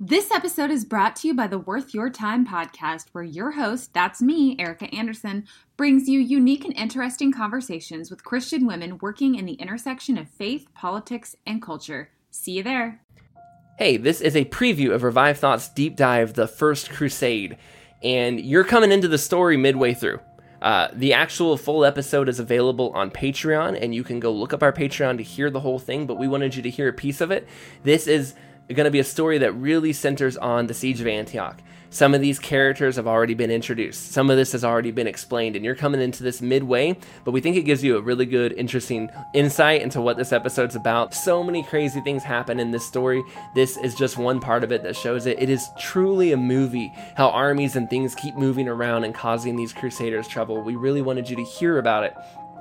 This episode is brought to you by the Worth Your Time podcast, where your host, that's me, Erica Anderson, brings you unique and interesting conversations with Christian women working in the intersection of faith, politics, and culture. See you there. Hey, this is a preview of Revive Thoughts Deep Dive The First Crusade, and you're coming into the story midway through. Uh, the actual full episode is available on Patreon, and you can go look up our Patreon to hear the whole thing, but we wanted you to hear a piece of it. This is going to be a story that really centers on the siege of Antioch. Some of these characters have already been introduced. Some of this has already been explained, and you're coming into this midway, but we think it gives you a really good, interesting insight into what this episode's about. So many crazy things happen in this story. This is just one part of it that shows it. It is truly a movie, how armies and things keep moving around and causing these crusaders trouble. We really wanted you to hear about it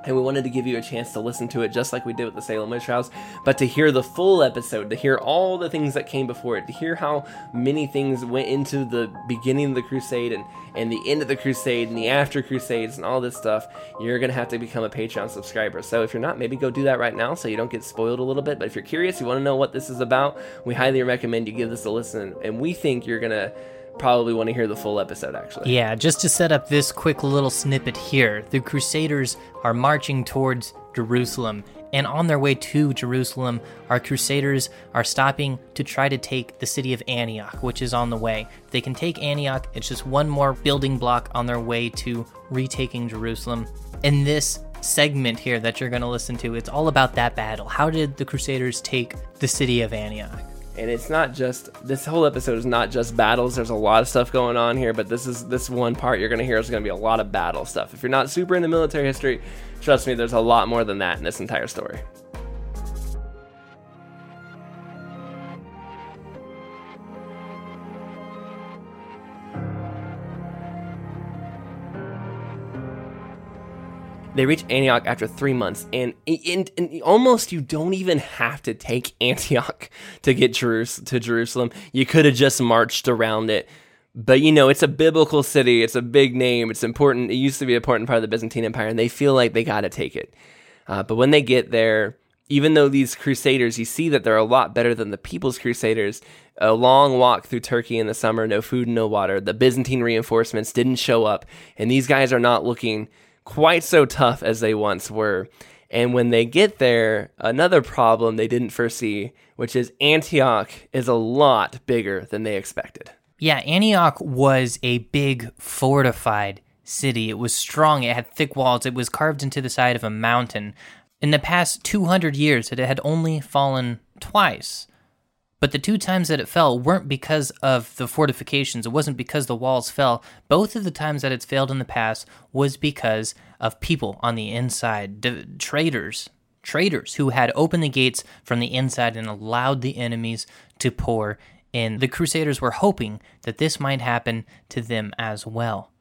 and we wanted to give you a chance to listen to it just like we did with the Salem Witch Trials, but to hear the full episode, to hear all the things that came before it, to hear how many things went into the beginning of the crusade and, and the end of the crusade and the after crusades and all this stuff, you're going to have to become a Patreon subscriber. So if you're not, maybe go do that right now so you don't get spoiled a little bit. But if you're curious, you want to know what this is about, we highly recommend you give this a listen. And we think you're going to probably want to hear the full episode actually. Yeah, just to set up this quick little snippet here, the Crusaders are marching towards Jerusalem. And on their way to Jerusalem, our Crusaders are stopping to try to take the city of Antioch, which is on the way. If they can take Antioch, it's just one more building block on their way to retaking Jerusalem. In this segment here that you're going to listen to, it's all about that battle. How did the Crusaders take the city of Antioch? And it's not just this whole episode is not just battles. There's a lot of stuff going on here but this is this one part you're going to hear is going to be a lot of battle stuff. If you're not super into military history trust me there's a lot more than that in this entire story They reach Antioch after three months, and, and, and, almost you don't even have to take Antioch to get Jerus- to Jerusalem. You could have just marched around it. But you know, it's a biblical city, it's a big name, it's important. It used to be an important part of the Byzantine Empire, and they feel like they got to take it. Uh, but when they get there, even though these crusaders, you see that they're a lot better than the People's Crusaders. A long walk through Turkey in the summer, no food, no water. The Byzantine reinforcements didn't show up, and these guys are not looking quite so tough as they once were. And when they get there, another problem they didn't foresee, which is Antioch is a lot bigger than they expected. Yeah, Antioch was a big fortified city. It was strong, it had thick walls, it was carved into the side of a mountain. In the past 200 years, it had only fallen twice. But the two times that it fell weren't because of the fortifications. It wasn't because the walls fell. Both of the times that it's failed in the past was because of people on the inside, the traitors, traitors who had opened the gates from the inside and allowed the enemies to pour in. The Crusaders were hoping that this might happen to them as well.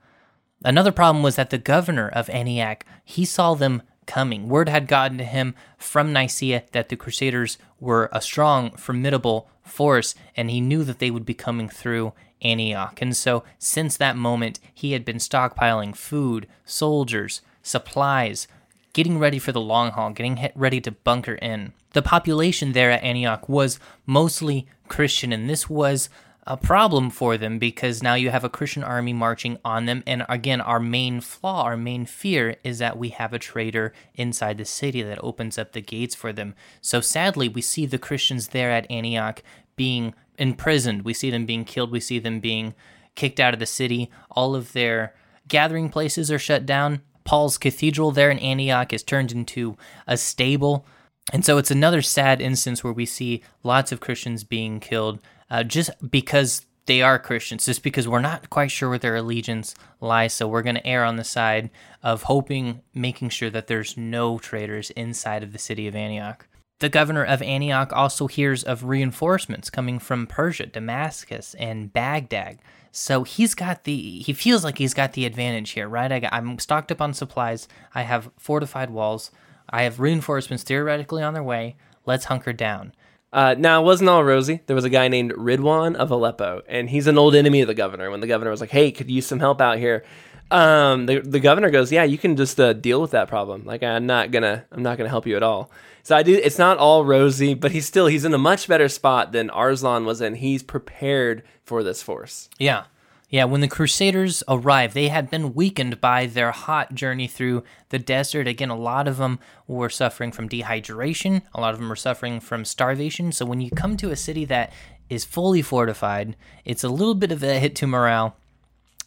Another problem was that the governor of Antioch, he saw them coming. Word had gotten to him from Nicaea that the Crusaders were a strong, formidable force, and he knew that they would be coming through Antioch. And so, since that moment, he had been stockpiling food, soldiers, supplies, getting ready for the long haul, getting ready to bunker in. The population there at Antioch was mostly Christian, and this was a problem for them because now you have a Christian army marching on them. And again, our main flaw, our main fear is that we have a traitor inside the city that opens up the gates for them. So sadly, we see the Christians there at Antioch being imprisoned. We see them being killed. We see them being kicked out of the city. All of their gathering places are shut down. Paul's cathedral there in Antioch is turned into a stable. And so it's another sad instance where we see lots of Christians being killed uh, just because they are Christians, just because we're not quite sure where their allegiance lies. So we're going to err on the side of hoping, making sure that there's no traitors inside of the city of Antioch. The governor of Antioch also hears of reinforcements coming from Persia, Damascus, and Baghdad. So he's got the he feels like he's got the advantage here, right? I I'm stocked up on supplies. I have fortified walls. I have reinforcements theoretically on their way. Let's hunker down. Uh, now, it wasn't all rosy. There was a guy named Ridwan of Aleppo, and he's an old enemy of the governor. When the governor was like, hey, could you use some help out here? Um, the the governor goes, yeah, you can just uh, deal with that problem. Like I'm not gonna I'm not gonna help you at all. So I do. It's not all rosy, but he's still he's in a much better spot than Arslan was in. He's prepared for this force. Yeah. Yeah, when the Crusaders arrived, they had been weakened by their hot journey through the desert. Again, a lot of them were suffering from dehydration, a lot of them were suffering from starvation. So when you come to a city that is fully fortified, it's a little bit of a hit to morale.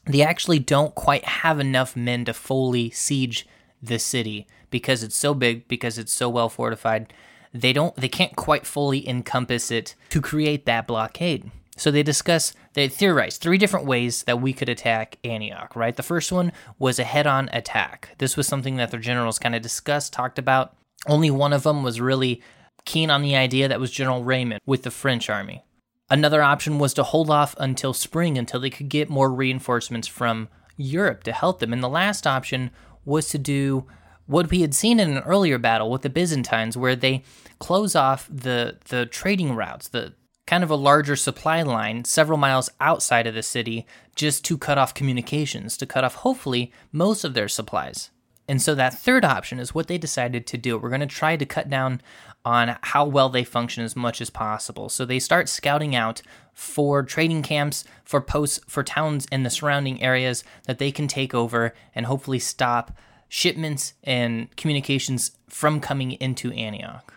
They actually don't quite have enough men to fully siege the city because it's so big, because it's so well fortified. They don't they can't quite fully encompass it to create that blockade. So they discuss, they theorize three different ways that we could attack Antioch, right? The first one was a head on attack. This was something that their generals kind of discussed, talked about. Only one of them was really keen on the idea that was General Raymond with the French army. Another option was to hold off until spring until they could get more reinforcements from Europe to help them. And the last option was to do what we had seen in an earlier battle with the Byzantines, where they close off the the trading routes, the kind of a larger supply line several miles outside of the city just to cut off communications, to cut off hopefully most of their supplies. And so that third option is what they decided to do. We're going to try to cut down on how well they function as much as possible. So they start scouting out for trading camps, for posts, for towns in the surrounding areas that they can take over and hopefully stop shipments and communications from coming into Antioch.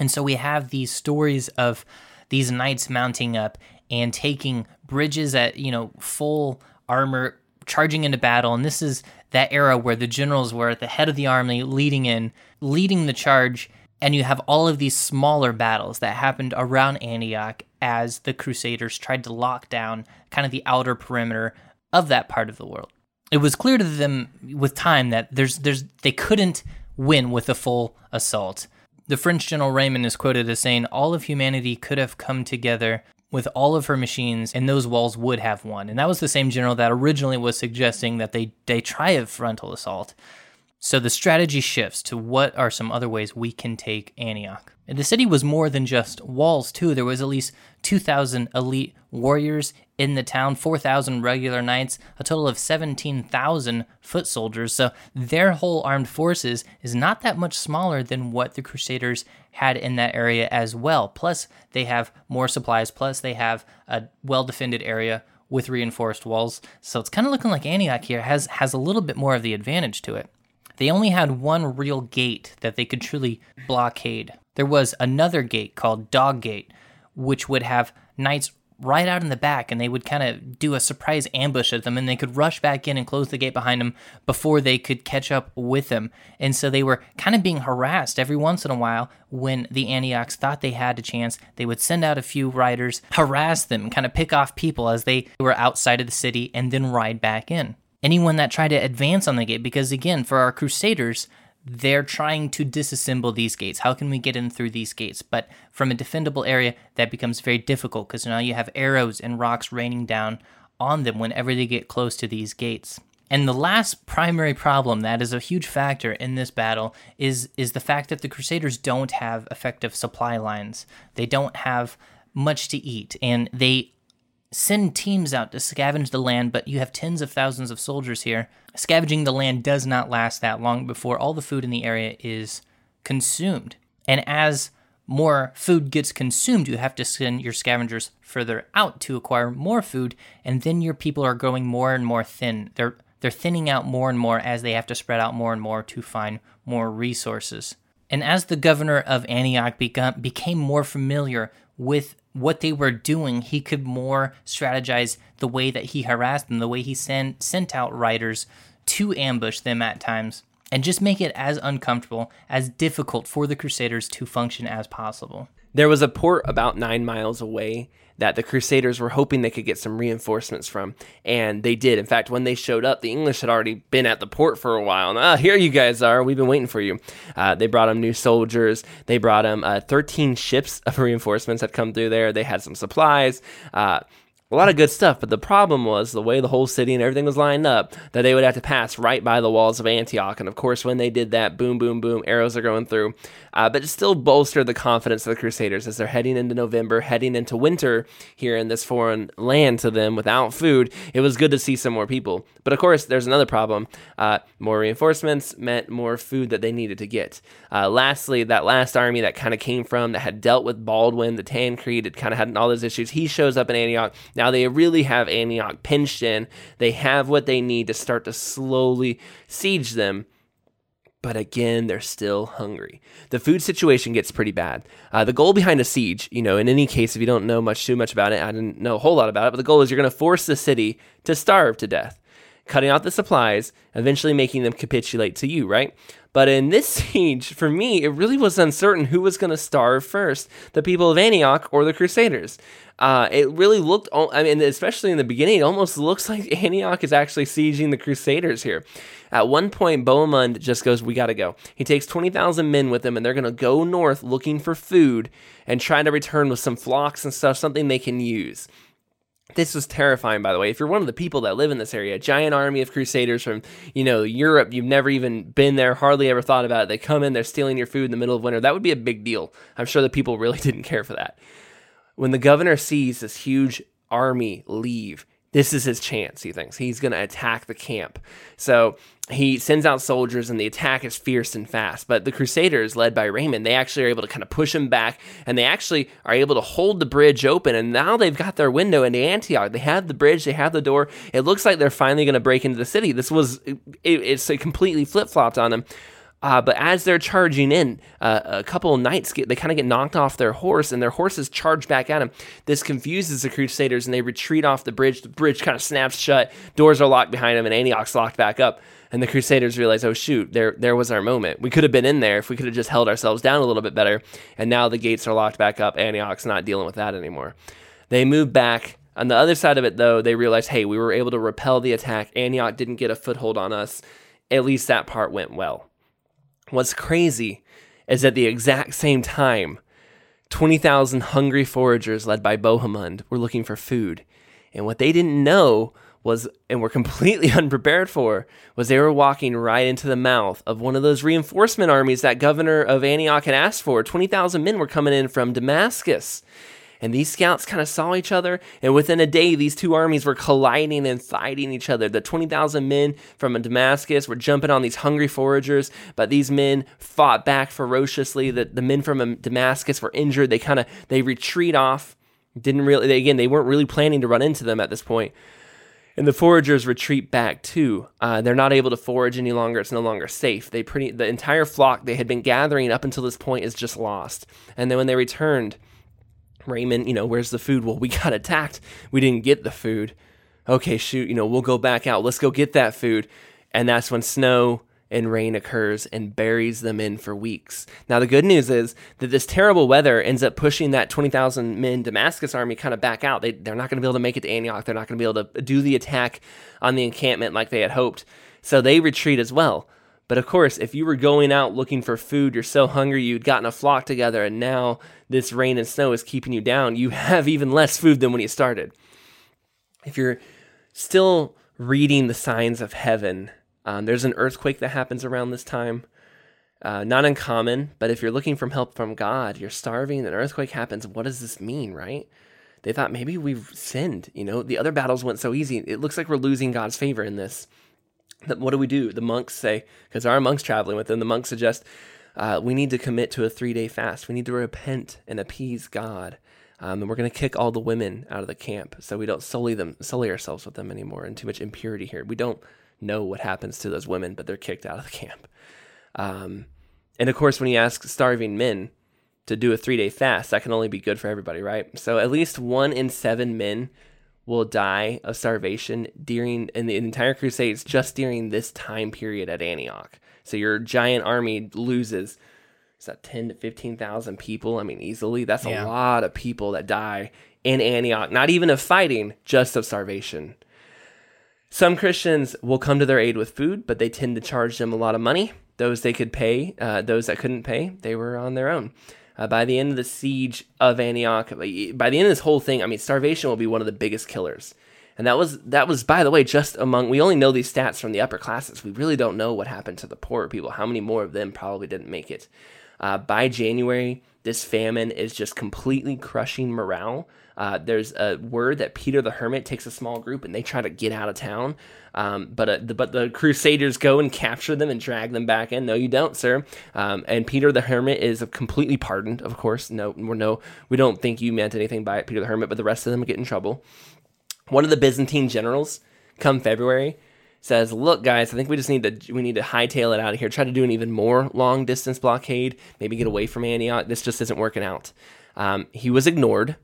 And so we have these stories of these knights mounting up and taking bridges at, you know, full armor, charging into battle. And this is that era where the generals were at the head of the army, leading in, leading the charge. And you have all of these smaller battles that happened around Antioch as the Crusaders tried to lock down kind of the outer perimeter of that part of the world. It was clear to them with time that there's there's they couldn't win with a full assault. The French general Raymond is quoted as saying, All of humanity could have come together with all of her machines, and those walls would have won. And that was the same general that originally was suggesting that they, they try a frontal assault. So the strategy shifts to what are some other ways we can take Antioch. And the city was more than just walls, too. There was at least 2,000 elite warriors in the town, 4,000 regular knights, a total of 17,000 foot soldiers. So their whole armed forces is not that much smaller than what the Crusaders had in that area as well. Plus, they have more supplies, plus, they have a well defended area with reinforced walls. So it's kind of looking like Antioch here has, has a little bit more of the advantage to it. They only had one real gate that they could truly blockade. There was another gate called Dog Gate, which would have knights right out in the back and they would kind of do a surprise ambush at them and they could rush back in and close the gate behind them before they could catch up with them. And so they were kind of being harassed every once in a while when the Antiochs thought they had a chance. They would send out a few riders, harass them, kind of pick off people as they were outside of the city and then ride back in. Anyone that tried to advance on the gate, because again, for our Crusaders, they're trying to disassemble these gates. How can we get in through these gates? But from a defendable area, that becomes very difficult because now you have arrows and rocks raining down on them whenever they get close to these gates. And the last primary problem that is a huge factor in this battle is is the fact that the Crusaders don't have effective supply lines. They don't have much to eat, and they send teams out to scavenge the land, but you have tens of thousands of soldiers here. Scavenging the land does not last that long before all the food in the area is consumed. And as more food gets consumed, you have to send your scavengers further out to acquire more food, and then your people are growing more and more thin. They're they're thinning out more and more as they have to spread out more and more to find more resources. And as the governor of Antioch become, became more familiar with what they were doing, he could more strategize the way that he harassed them, the way he sent sent out riders to ambush them at times, and just make it as uncomfortable, as difficult for the Crusaders to function as possible. There was a port about nine miles away that the Crusaders were hoping they could get some reinforcements from, and they did. In fact, when they showed up, the English had already been at the port for a while. And, ah, here you guys are. We've been waiting for you. Uh, they brought them new soldiers. They brought them uh, 13 ships of reinforcements had come through there. They had some supplies. Uh, a lot of good stuff, but the problem was the way the whole city and everything was lined up that they would have to pass right by the walls of Antioch. And of course, when they did that, boom, boom, boom, arrows are going through. Uh, but it still bolstered the confidence of the Crusaders as they're heading into November, heading into winter here in this foreign land to them without food. It was good to see some more people. But of course, there's another problem. Uh, more reinforcements meant more food that they needed to get. Uh, lastly, that last army that kind of came from, that had dealt with Baldwin, the Tancred, it kind of had all those issues, he shows up in Antioch. Now they really have Antioch pinched in. They have what they need to start to slowly siege them but again, they're still hungry. The food situation gets pretty bad. Uh, the goal behind a siege, you know, in any case, if you don't know much too much about it, I didn't know a whole lot about it, but the goal is you're going to force the city to starve to death, cutting out the supplies, eventually making them capitulate to you, right? But in this siege, for me, it really was uncertain who was going to starve first the people of Antioch or the Crusaders. Uh, it really looked, I mean, especially in the beginning, it almost looks like Antioch is actually sieging the Crusaders here. At one point, Bohemund just goes, We got to go. He takes 20,000 men with him, and they're going to go north looking for food and try to return with some flocks and stuff, something they can use. This was terrifying, by the way. If you're one of the people that live in this area, a giant army of crusaders from, you know, Europe, you've never even been there, hardly ever thought about it. They come in, they're stealing your food in the middle of winter. That would be a big deal. I'm sure the people really didn't care for that. When the governor sees this huge army leave, this is his chance, he thinks. He's going to attack the camp. So he sends out soldiers, and the attack is fierce and fast. But the Crusaders, led by Raymond, they actually are able to kind of push him back, and they actually are able to hold the bridge open. And now they've got their window into Antioch. They have the bridge, they have the door. It looks like they're finally going to break into the city. This was, it, it's completely flip flopped on them. Uh, but as they're charging in, uh, a couple of knights get they kind of get knocked off their horse, and their horses charge back at them. This confuses the Crusaders, and they retreat off the bridge. The bridge kind of snaps shut. Doors are locked behind them, and Antioch's locked back up. And the Crusaders realize, oh shoot, there there was our moment. We could have been in there if we could have just held ourselves down a little bit better. And now the gates are locked back up. Antioch's not dealing with that anymore. They move back. On the other side of it, though, they realize, hey, we were able to repel the attack. Antioch didn't get a foothold on us. At least that part went well. What's crazy is at the exact same time, 20,000 hungry foragers led by Bohemund were looking for food. And what they didn't know was, and were completely unprepared for, was they were walking right into the mouth of one of those reinforcement armies that governor of Antioch had asked for. 20,000 men were coming in from Damascus. And these scouts kind of saw each other, and within a day, these two armies were colliding and fighting each other. The 20,000 men from Damascus were jumping on these hungry foragers, but these men fought back ferociously. The, the men from Damascus were injured. They kind of they retreat off. Didn't really they, again they weren't really planning to run into them at this point. And the foragers retreat back too. Uh, they're not able to forage any longer. It's no longer safe. They pretty the entire flock they had been gathering up until this point is just lost. And then when they returned, Raymond, you know, where's the food? Well, we got attacked. We didn't get the food. Okay, shoot, you know, we'll go back out. Let's go get that food. And that's when snow and rain occurs and buries them in for weeks. Now, the good news is that this terrible weather ends up pushing that 20,000 men Damascus army kind of back out. They, they're not going to be able to make it to Antioch. They're not going to be able to do the attack on the encampment like they had hoped. So they retreat as well. But of course, if you were going out looking for food, you're so hungry, you'd gotten a flock together, and now this rain and snow is keeping you down, you have even less food than when you started. If you're still reading the signs of heaven, um, there's an earthquake that happens around this time. Uh, not uncommon, but if you're looking for help from God, you're starving, an earthquake happens. What does this mean, right? They thought maybe we've sinned. You know, the other battles went so easy. It looks like we're losing God's favor in this what do we do? The monks say, because are monks traveling with them, the monks suggest uh, we need to commit to a three day fast. We need to repent and appease God. Um, and we're going to kick all the women out of the camp so we don't sully them, sully ourselves with them anymore, and too much impurity here. We don't know what happens to those women, but they're kicked out of the camp. Um, and of course, when you ask starving men to do a three day fast, that can only be good for everybody, right? So at least one in seven men will die of starvation during in the entire crusades just during this time period at Antioch. So your giant army loses is that 10 to 15,000 people? I mean easily that's yeah. a lot of people that die in Antioch, not even of fighting, just of starvation. Some Christians will come to their aid with food, but they tend to charge them a lot of money. Those they could pay, uh, those that couldn't pay, they were on their own. Uh, by the end of the siege of Antioch, by the end of this whole thing, I mean, starvation will be one of the biggest killers. And that was that was by the way just among we only know these stats from the upper classes. We really don't know what happened to the poorer people. How many more of them probably didn't make it? Uh, by January, this famine is just completely crushing morale. Uh, there's a word that Peter the Hermit takes a small group and they try to get out of town. Um, but uh, the, but the Crusaders go and capture them and drag them back in. No, you don't, sir. Um, and Peter the Hermit is completely pardoned, of course. No, we're no, we don't think you meant anything by it, Peter the Hermit. But the rest of them get in trouble. One of the Byzantine generals, come February, says, "Look, guys, I think we just need to we need to hightail it out of here. Try to do an even more long distance blockade. Maybe get away from Antioch. This just isn't working out." Um, he was ignored,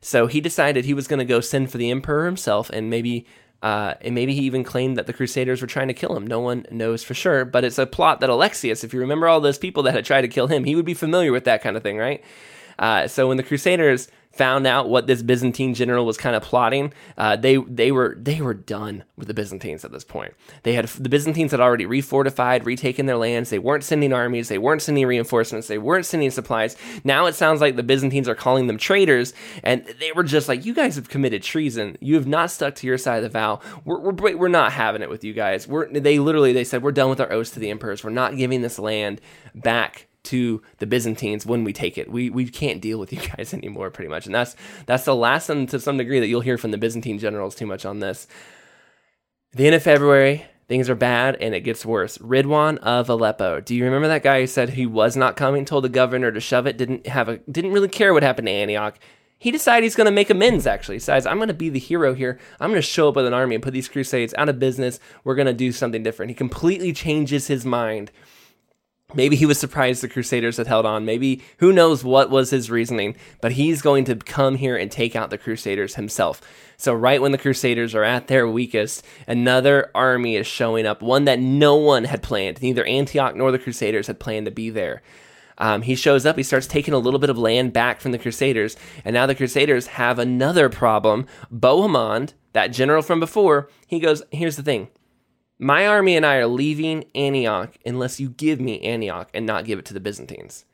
so he decided he was going to go send for the emperor himself, and maybe. Uh, and maybe he even claimed that the Crusaders were trying to kill him. No one knows for sure, but it's a plot that Alexius, if you remember all those people that had tried to kill him, he would be familiar with that kind of thing, right? Uh, so when the Crusaders found out what this Byzantine general was kind of plotting, uh, they they were they were done with the Byzantines at this point. They had the Byzantines had already refortified, retaken their lands. They weren't sending armies, they weren't sending reinforcements, they weren't sending supplies. Now it sounds like the Byzantines are calling them traitors, and they were just like, "You guys have committed treason. You have not stuck to your side of the vow. We're we're, we're not having it with you guys. We're they literally they said we're done with our oaths to the emperors. We're not giving this land back to the Byzantines when we take it. We we can't deal with you guys anymore, pretty much. And that's that's the last one to some degree that you'll hear from the Byzantine generals too much on this. the end of February, things are bad and it gets worse. Ridwan of Aleppo. Do you remember that guy who said he was not coming, told the governor to shove it, didn't have a didn't really care what happened to Antioch. He decided he's going to make amends, actually. He decides, I'm going to be the hero here. I'm going to show up with an army and put these crusades out of business. We're going to do something different. He completely changes his mind Maybe he was surprised the Crusaders had held on. Maybe who knows what was his reasoning, but he's going to come here and take out the Crusaders himself. So, right when the Crusaders are at their weakest, another army is showing up, one that no one had planned. Neither Antioch nor the Crusaders had planned to be there. Um, he shows up, he starts taking a little bit of land back from the Crusaders, and now the Crusaders have another problem. Bohemond, that general from before, he goes, Here's the thing my army and I are leaving Antioch unless you give me Antioch and not give it to the Byzantines.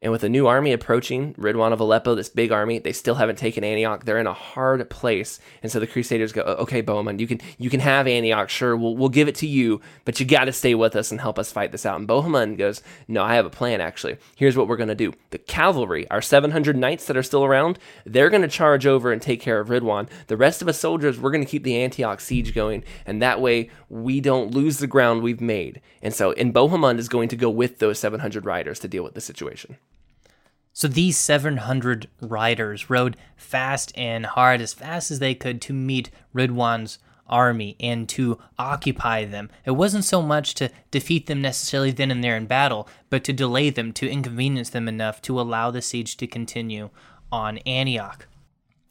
And with a new army approaching, Ridwan of Aleppo, this big army, they still haven't taken Antioch. They're in a hard place. And so the Crusaders go, okay, Bohemond, you can you can have Antioch, sure, we'll, we'll give it to you, but you got to stay with us and help us fight this out. And Bohemond goes, no, I have a plan, actually. Here's what we're going to do. The cavalry, our 700 knights that are still around, they're going to charge over and take care of Ridwan. The rest of us soldiers, we're going to keep the Antioch siege going. And that way, we don't lose the ground we've made. And so, and Bohemond is going to go with those 700 riders to deal with the situation. So these 700 riders rode fast and hard, as fast as they could, to meet Ridwan's army and to occupy them. It wasn't so much to defeat them necessarily then and there in battle, but to delay them, to inconvenience them enough to allow the siege to continue on Antioch.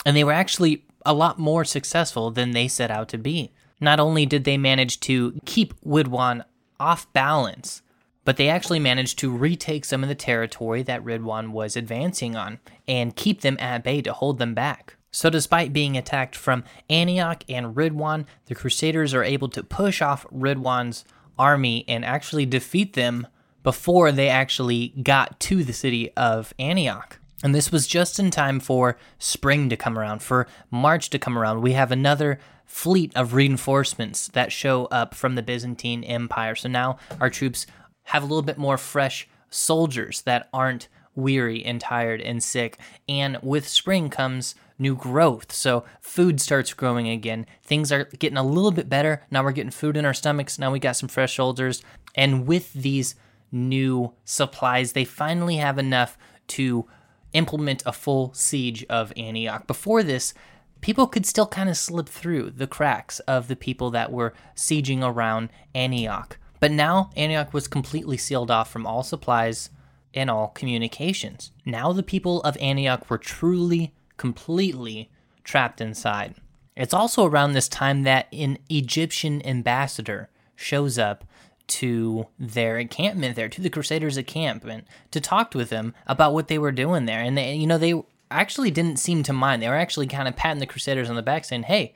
And they were actually a lot more successful than they set out to be. Not only did they manage to keep Ridwan off balance, but they actually managed to retake some of the territory that Ridwan was advancing on and keep them at bay to hold them back. So, despite being attacked from Antioch and Ridwan, the Crusaders are able to push off Ridwan's army and actually defeat them before they actually got to the city of Antioch. And this was just in time for spring to come around, for March to come around. We have another fleet of reinforcements that show up from the Byzantine Empire. So now our troops have a little bit more fresh soldiers that aren't weary and tired and sick. And with spring comes new growth. So food starts growing again. Things are getting a little bit better. Now we're getting food in our stomachs. Now we got some fresh soldiers. And with these new supplies, they finally have enough to implement a full siege of Antioch. Before this, people could still kind of slip through the cracks of the people that were sieging around Antioch. But now Antioch was completely sealed off from all supplies and all communications. Now the people of Antioch were truly, completely trapped inside. It's also around this time that an Egyptian ambassador shows up to their encampment there, to the Crusaders' encampment, to talk with them about what they were doing there. And they, you know, they actually didn't seem to mind. They were actually kind of patting the Crusaders on the back, saying, "Hey,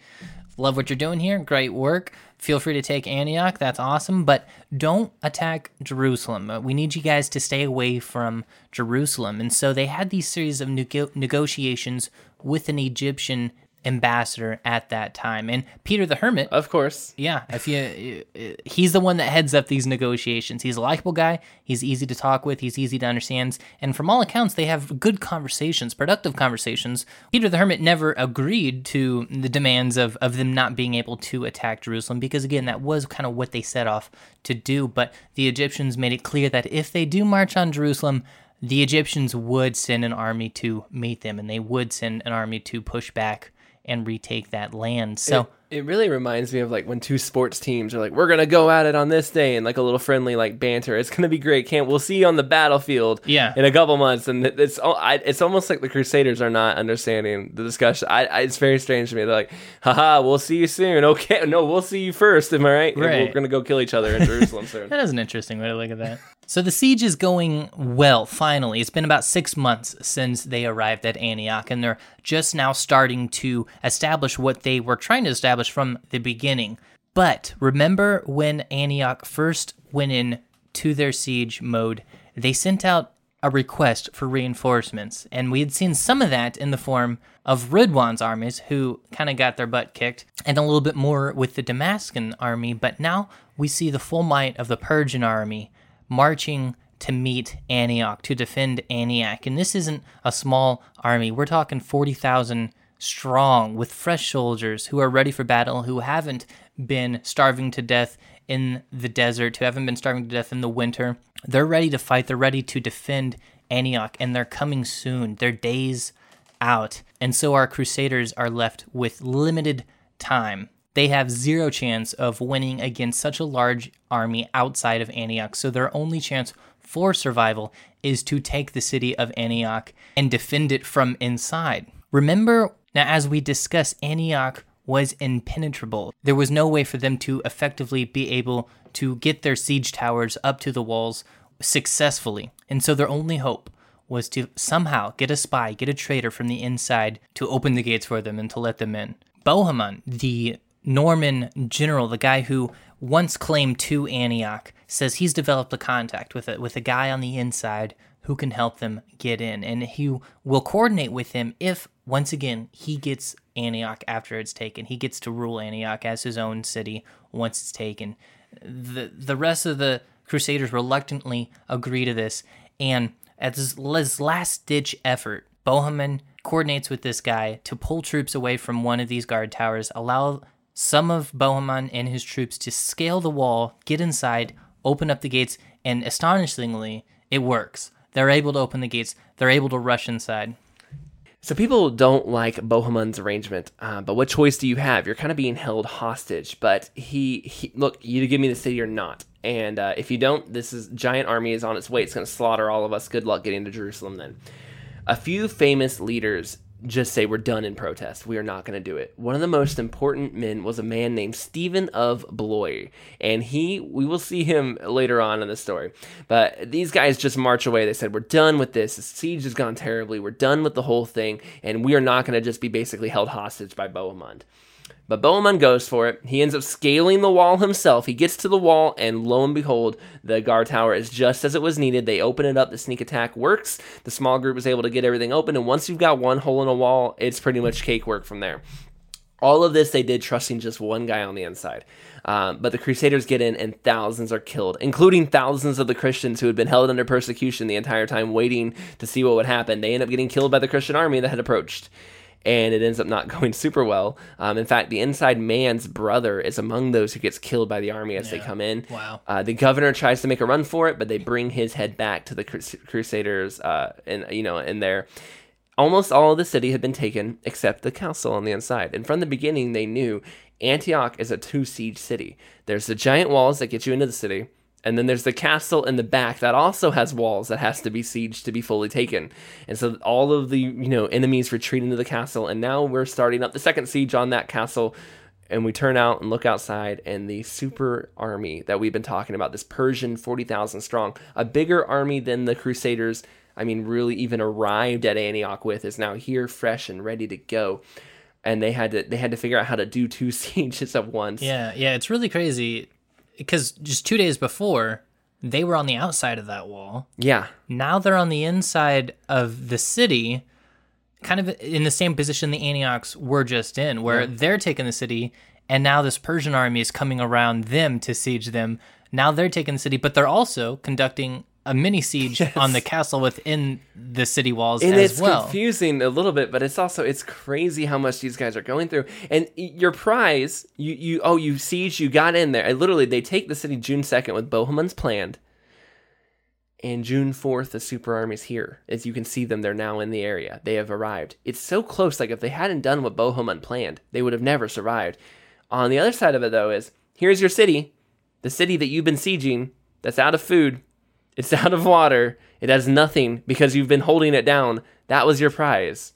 love what you're doing here. Great work. Feel free to take Antioch. That's awesome. But don't attack Jerusalem. Uh, We need you guys to stay away from Jerusalem. And so they had these series of nego- negotiations with an Egyptian ambassador at that time. And Peter the Hermit Of course. yeah, if you, he's the one that heads up these negotiations. He's a likable guy. He's easy to talk with. He's easy to understand, and from all accounts, they have good conversations, productive conversations. Peter the Hermit never agreed to the demands of of them not being able to attack Jerusalem because again, that was kind of what they set off to do. But the Egyptians made it clear that if they do march on Jerusalem. The Egyptians would send an army to meet them, and they would send an army to push back and retake that land. So, It, it really reminds me of like when two sports teams are like, "We're gonna go at it on this day," and like a little friendly like banter. It's gonna be great. Can't we'll see you on the battlefield? Yeah. in a couple months. And it's I, it's almost like the Crusaders are not understanding the discussion. I, I it's very strange to me. They're like, "Haha, we'll see you soon." Okay, no, we'll see you first. Am I right? And We're gonna go kill each other in Jerusalem soon. That is an interesting way to look at that. So the siege is going well, finally. It's been about six months since they arrived at Antioch, and they're just now starting to establish what they were trying to establish from the beginning. But remember when Antioch first went in to their siege mode, they sent out a request for reinforcements, and we had seen some of that in the form of Ridwan's armies, who kind of got their butt kicked, and a little bit more with the Damascus army. But now we see the full might of the Persian army marching to meet Antioch, to defend Antioch. And this isn't a small army. We're talking 40,000 strong with fresh soldiers who are ready for battle, who haven't been starving to death in the desert, who haven't been starving to death in the winter. They're ready to fight, they're ready to defend Antioch, and they're coming soon. Their days out. And so our Crusaders are left with limited time. They have zero chance of winning against such a large army outside of Antioch. So their only chance for survival is to take the city of Antioch and defend it from inside. Remember, now as we discuss, Antioch was impenetrable. There was no way for them to effectively be able to get their siege towers up to the walls successfully. And so their only hope was to somehow get a spy, get a traitor from the inside to open the gates for them and to let them in. Bohemond, the Norman general, the guy who once claimed to Antioch, says he's developed a contact with a, with a guy on the inside who can help them get in. And he will coordinate with him if, once again, he gets Antioch after it's taken. He gets to rule Antioch as his own city once it's taken. The, the rest of the Crusaders reluctantly agree to this. And as his last ditch effort, Bohemond coordinates with this guy to pull troops away from one of these guard towers, allow some of Bohemond and his troops to scale the wall, get inside, open up the gates, and astonishingly, it works. They're able to open the gates, they're able to rush inside. So people don't like Bohemond's arrangement, uh, but what choice do you have? You're kind of being held hostage. But he, he look, you give me the city or not. And uh, if you don't, this is giant army is on its way. It's going to slaughter all of us. Good luck getting to Jerusalem then. A few famous leaders just say we're done in protest. We are not going to do it. One of the most important men was a man named Stephen of Blois, and he we will see him later on in the story. But these guys just march away. They said we're done with this. The siege has gone terribly. We're done with the whole thing, and we are not going to just be basically held hostage by Bohemond. But Bohemond goes for it. He ends up scaling the wall himself. He gets to the wall, and lo and behold, the guard tower is just as it was needed. They open it up. The sneak attack works. The small group is able to get everything open. And once you've got one hole in a wall, it's pretty much cakework from there. All of this they did trusting just one guy on the inside. Um, but the Crusaders get in, and thousands are killed, including thousands of the Christians who had been held under persecution the entire time, waiting to see what would happen. They end up getting killed by the Christian army that had approached and it ends up not going super well. Um, in fact, the inside man's brother is among those who gets killed by the army as they come in. Wow. Uh, the governor tries to make a run for it, but they bring his head back to the Crus- Crusaders, uh, and you know, in there. Almost all of the city had been taken except the castle on the inside. And from the beginning, they knew Antioch is a two siege city. There's the giant walls that get you into the city, and then there's the castle in the back that also has walls that has to be sieged to be fully taken. And so all of the you know enemies retreat into the castle, and now we're starting up the second siege on that castle. And we turn out and look outside, and the super army that we've been talking about, this Persian 40,000 strong, a bigger army than the Crusaders, I mean, really even arrived at Antioch with, is now here, fresh and ready to go. and they had to they had to figure out how to do two sieges at once. Yeah, yeah, it's really crazy because just two days before they were on the outside of that wall. Yeah. Now they're on the inside of the city, kind of in the same position the Antiochs were just in, where they're taking the city, and now this Persian army is coming around them to siege them. Now they're taking the city, but they're also conducting a mini siege on the castle within the city walls and as it's well. confusing a little bit but it's also it's crazy how much these guys are going through. And your prize you you oh you siege you got in there. And literally they take the city june 2nd with bohemund's planned. And june 4th the super army's here. As you can see them they're now in the area. They have arrived. It's so close like if they hadn't done what bohemund planned they would have never survived. On the other side of it though is here's your city. The city that you've been sieging that's out of food it's out of water. It has nothing because you've been holding it down. That was your prize.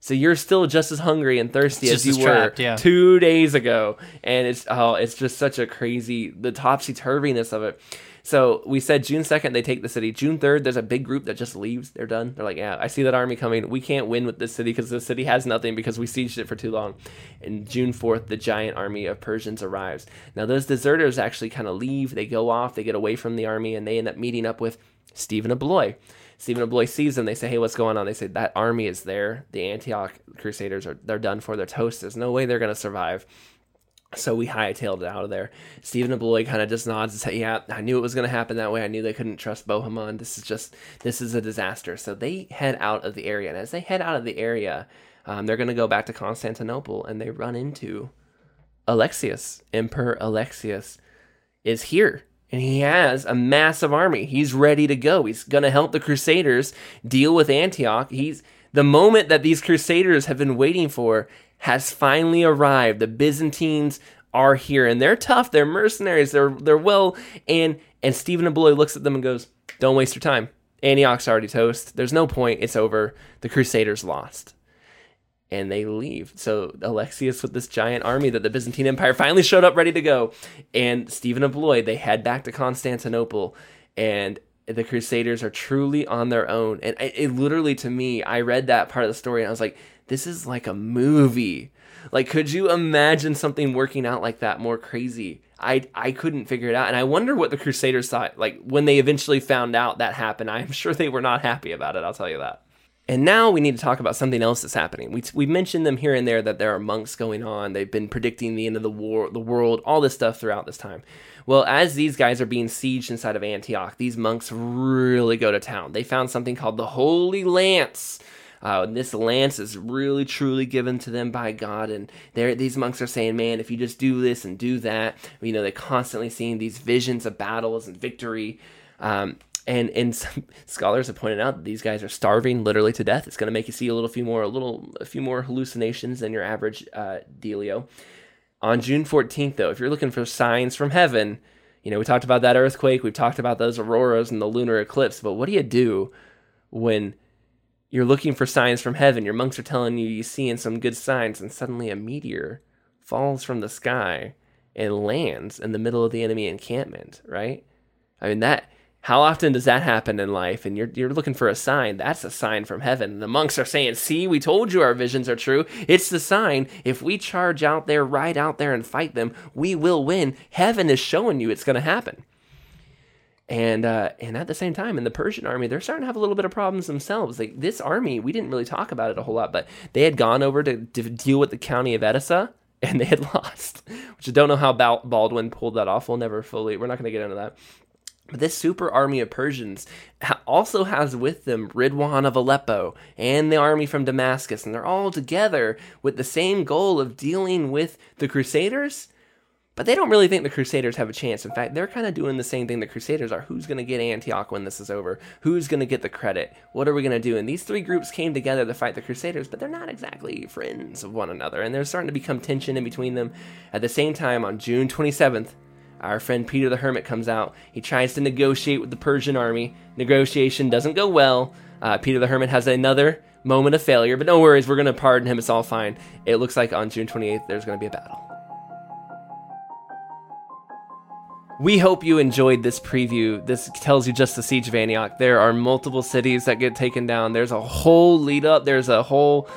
So you're still just as hungry and thirsty as you were trapped, yeah. two days ago. And it's oh, it's just such a crazy the topsy turviness of it. So we said June second they take the city. June third there's a big group that just leaves. They're done. They're like, yeah, I see that army coming. We can't win with this city because the city has nothing because we sieged it for too long. And June fourth the giant army of Persians arrives. Now those deserters actually kind of leave. They go off. They get away from the army and they end up meeting up with Stephen of Blois. Stephen of Blois sees them. They say, "Hey, what's going on?" They say, "That army is there. The Antioch Crusaders are they're done for. They're toast. There's no way they're going to survive." So we hightailed it out of there. Stephen Blois kind of just nods and says, "Yeah, I knew it was going to happen that way. I knew they couldn't trust Bohemond. This is just this is a disaster." So they head out of the area, and as they head out of the area, um, they're going to go back to Constantinople, and they run into Alexius, Emperor Alexius, is here. And he has a massive army. He's ready to go. He's going to help the Crusaders deal with Antioch. He's the moment that these Crusaders have been waiting for has finally arrived. The Byzantines are here, and they're tough. They're mercenaries. They're they're well. And and Stephen Blois looks at them and goes, "Don't waste your time. Antioch's already toast. There's no point. It's over. The Crusaders lost." and they leave. So Alexius with this giant army that the Byzantine Empire finally showed up ready to go, and Stephen of Blois they head back to Constantinople, and the Crusaders are truly on their own. And it, it literally, to me, I read that part of the story and I was like, this is like a movie. Like, could you imagine something working out like that more crazy? I I couldn't figure it out, and I wonder what the Crusaders thought. Like when they eventually found out that happened, I'm sure they were not happy about it. I'll tell you that. And now we need to talk about something else that's happening. We, we mentioned them here and there that there are monks going on. They've been predicting the end of the war, the world, all this stuff throughout this time. Well, as these guys are being sieged inside of Antioch, these monks really go to town. They found something called the Holy Lance. Uh, this lance is really truly given to them by God, and these monks are saying, "Man, if you just do this and do that, you know, they're constantly seeing these visions of battles and victory." Um, and and some scholars have pointed out that these guys are starving literally to death. It's going to make you see a little few more, a little, a few more hallucinations than your average uh, dealio. On June 14th, though, if you're looking for signs from heaven, you know we talked about that earthquake, we've talked about those auroras and the lunar eclipse. But what do you do when you're looking for signs from heaven? Your monks are telling you you're seeing some good signs, and suddenly a meteor falls from the sky and lands in the middle of the enemy encampment. Right? I mean that how often does that happen in life? And you're, you're looking for a sign. That's a sign from heaven. The monks are saying, See, we told you our visions are true. It's the sign. If we charge out there, ride out there, and fight them, we will win. Heaven is showing you it's going to happen. And uh, and at the same time, in the Persian army, they're starting to have a little bit of problems themselves. Like this army, we didn't really talk about it a whole lot, but they had gone over to, to deal with the county of Edessa, and they had lost. Which I don't know how Baldwin pulled that off. We'll never fully. We're not going to get into that. This super army of Persians also has with them Ridwan of Aleppo and the army from Damascus, and they're all together with the same goal of dealing with the Crusaders. But they don't really think the Crusaders have a chance. In fact, they're kind of doing the same thing the Crusaders are. Who's going to get Antioch when this is over? Who's going to get the credit? What are we going to do? And these three groups came together to fight the Crusaders, but they're not exactly friends of one another. And there's starting to become tension in between them. At the same time, on June 27th, our friend Peter the Hermit comes out. He tries to negotiate with the Persian army. Negotiation doesn't go well. Uh, Peter the Hermit has another moment of failure, but no worries, we're going to pardon him. It's all fine. It looks like on June 28th, there's going to be a battle. We hope you enjoyed this preview. This tells you just the siege of Antioch. There are multiple cities that get taken down. There's a whole lead up. There's a whole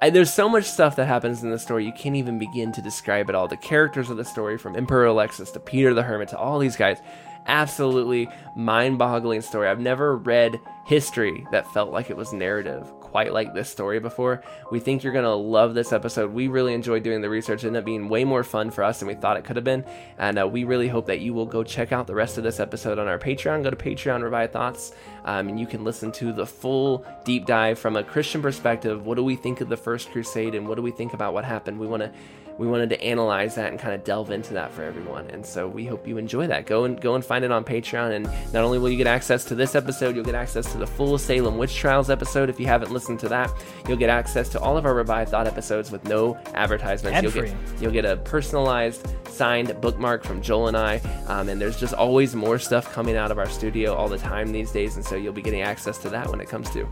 I, there's so much stuff that happens in the story you can't even begin to describe it all. The characters of the story, from Emperor Alexis to Peter the Hermit to all these guys, absolutely mind-boggling story. I've never read history that felt like it was narrative quite like this story before. We think you're going to love this episode. We really enjoyed doing the research. It ended up being way more fun for us than we thought it could have been. And uh, we really hope that you will go check out the rest of this episode on our Patreon. Go to Patreon, Revive Thoughts, um, and you can listen to the full deep dive from a Christian perspective. What do we think of the First Crusade and what do we think about what happened? We want to we wanted to analyze that and kind of delve into that for everyone. And so we hope you enjoy that. Go and go and find it on Patreon. And not only will you get access to this episode, you'll get access to the full Salem Witch Trials episode. If you haven't listened to that, you'll get access to all of our Revive Thought episodes with no advertisements. You'll get you'll get a personalized signed bookmark from Joel and I. Um, and there's just always more stuff coming out of our studio all the time these days. And so you'll be getting access to that when it comes to.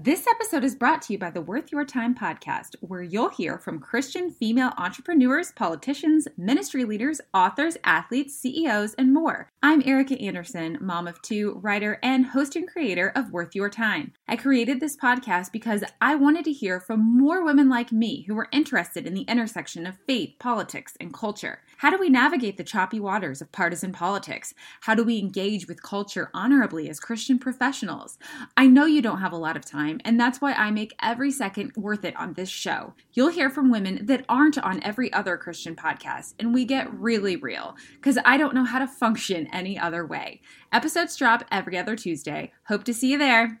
This episode is brought to you by the Worth Your Time podcast, where you'll hear from Christian female entrepreneurs, politicians, ministry leaders, authors, athletes, CEOs, and more. I'm Erica Anderson, mom of two, writer, and host and creator of Worth Your Time. I created this podcast because I wanted to hear from more women like me who were interested in the intersection of faith, politics, and culture. How do we navigate the choppy waters of partisan politics? How do we engage with culture honorably as Christian professionals? I know you don't have a lot of time time, and that's why I make every second worth it on this show. You'll hear from women that aren't on every other Christian podcast, and we get really real because I don't know how to function any other way. Episodes drop every other Tuesday. Hope to see you there.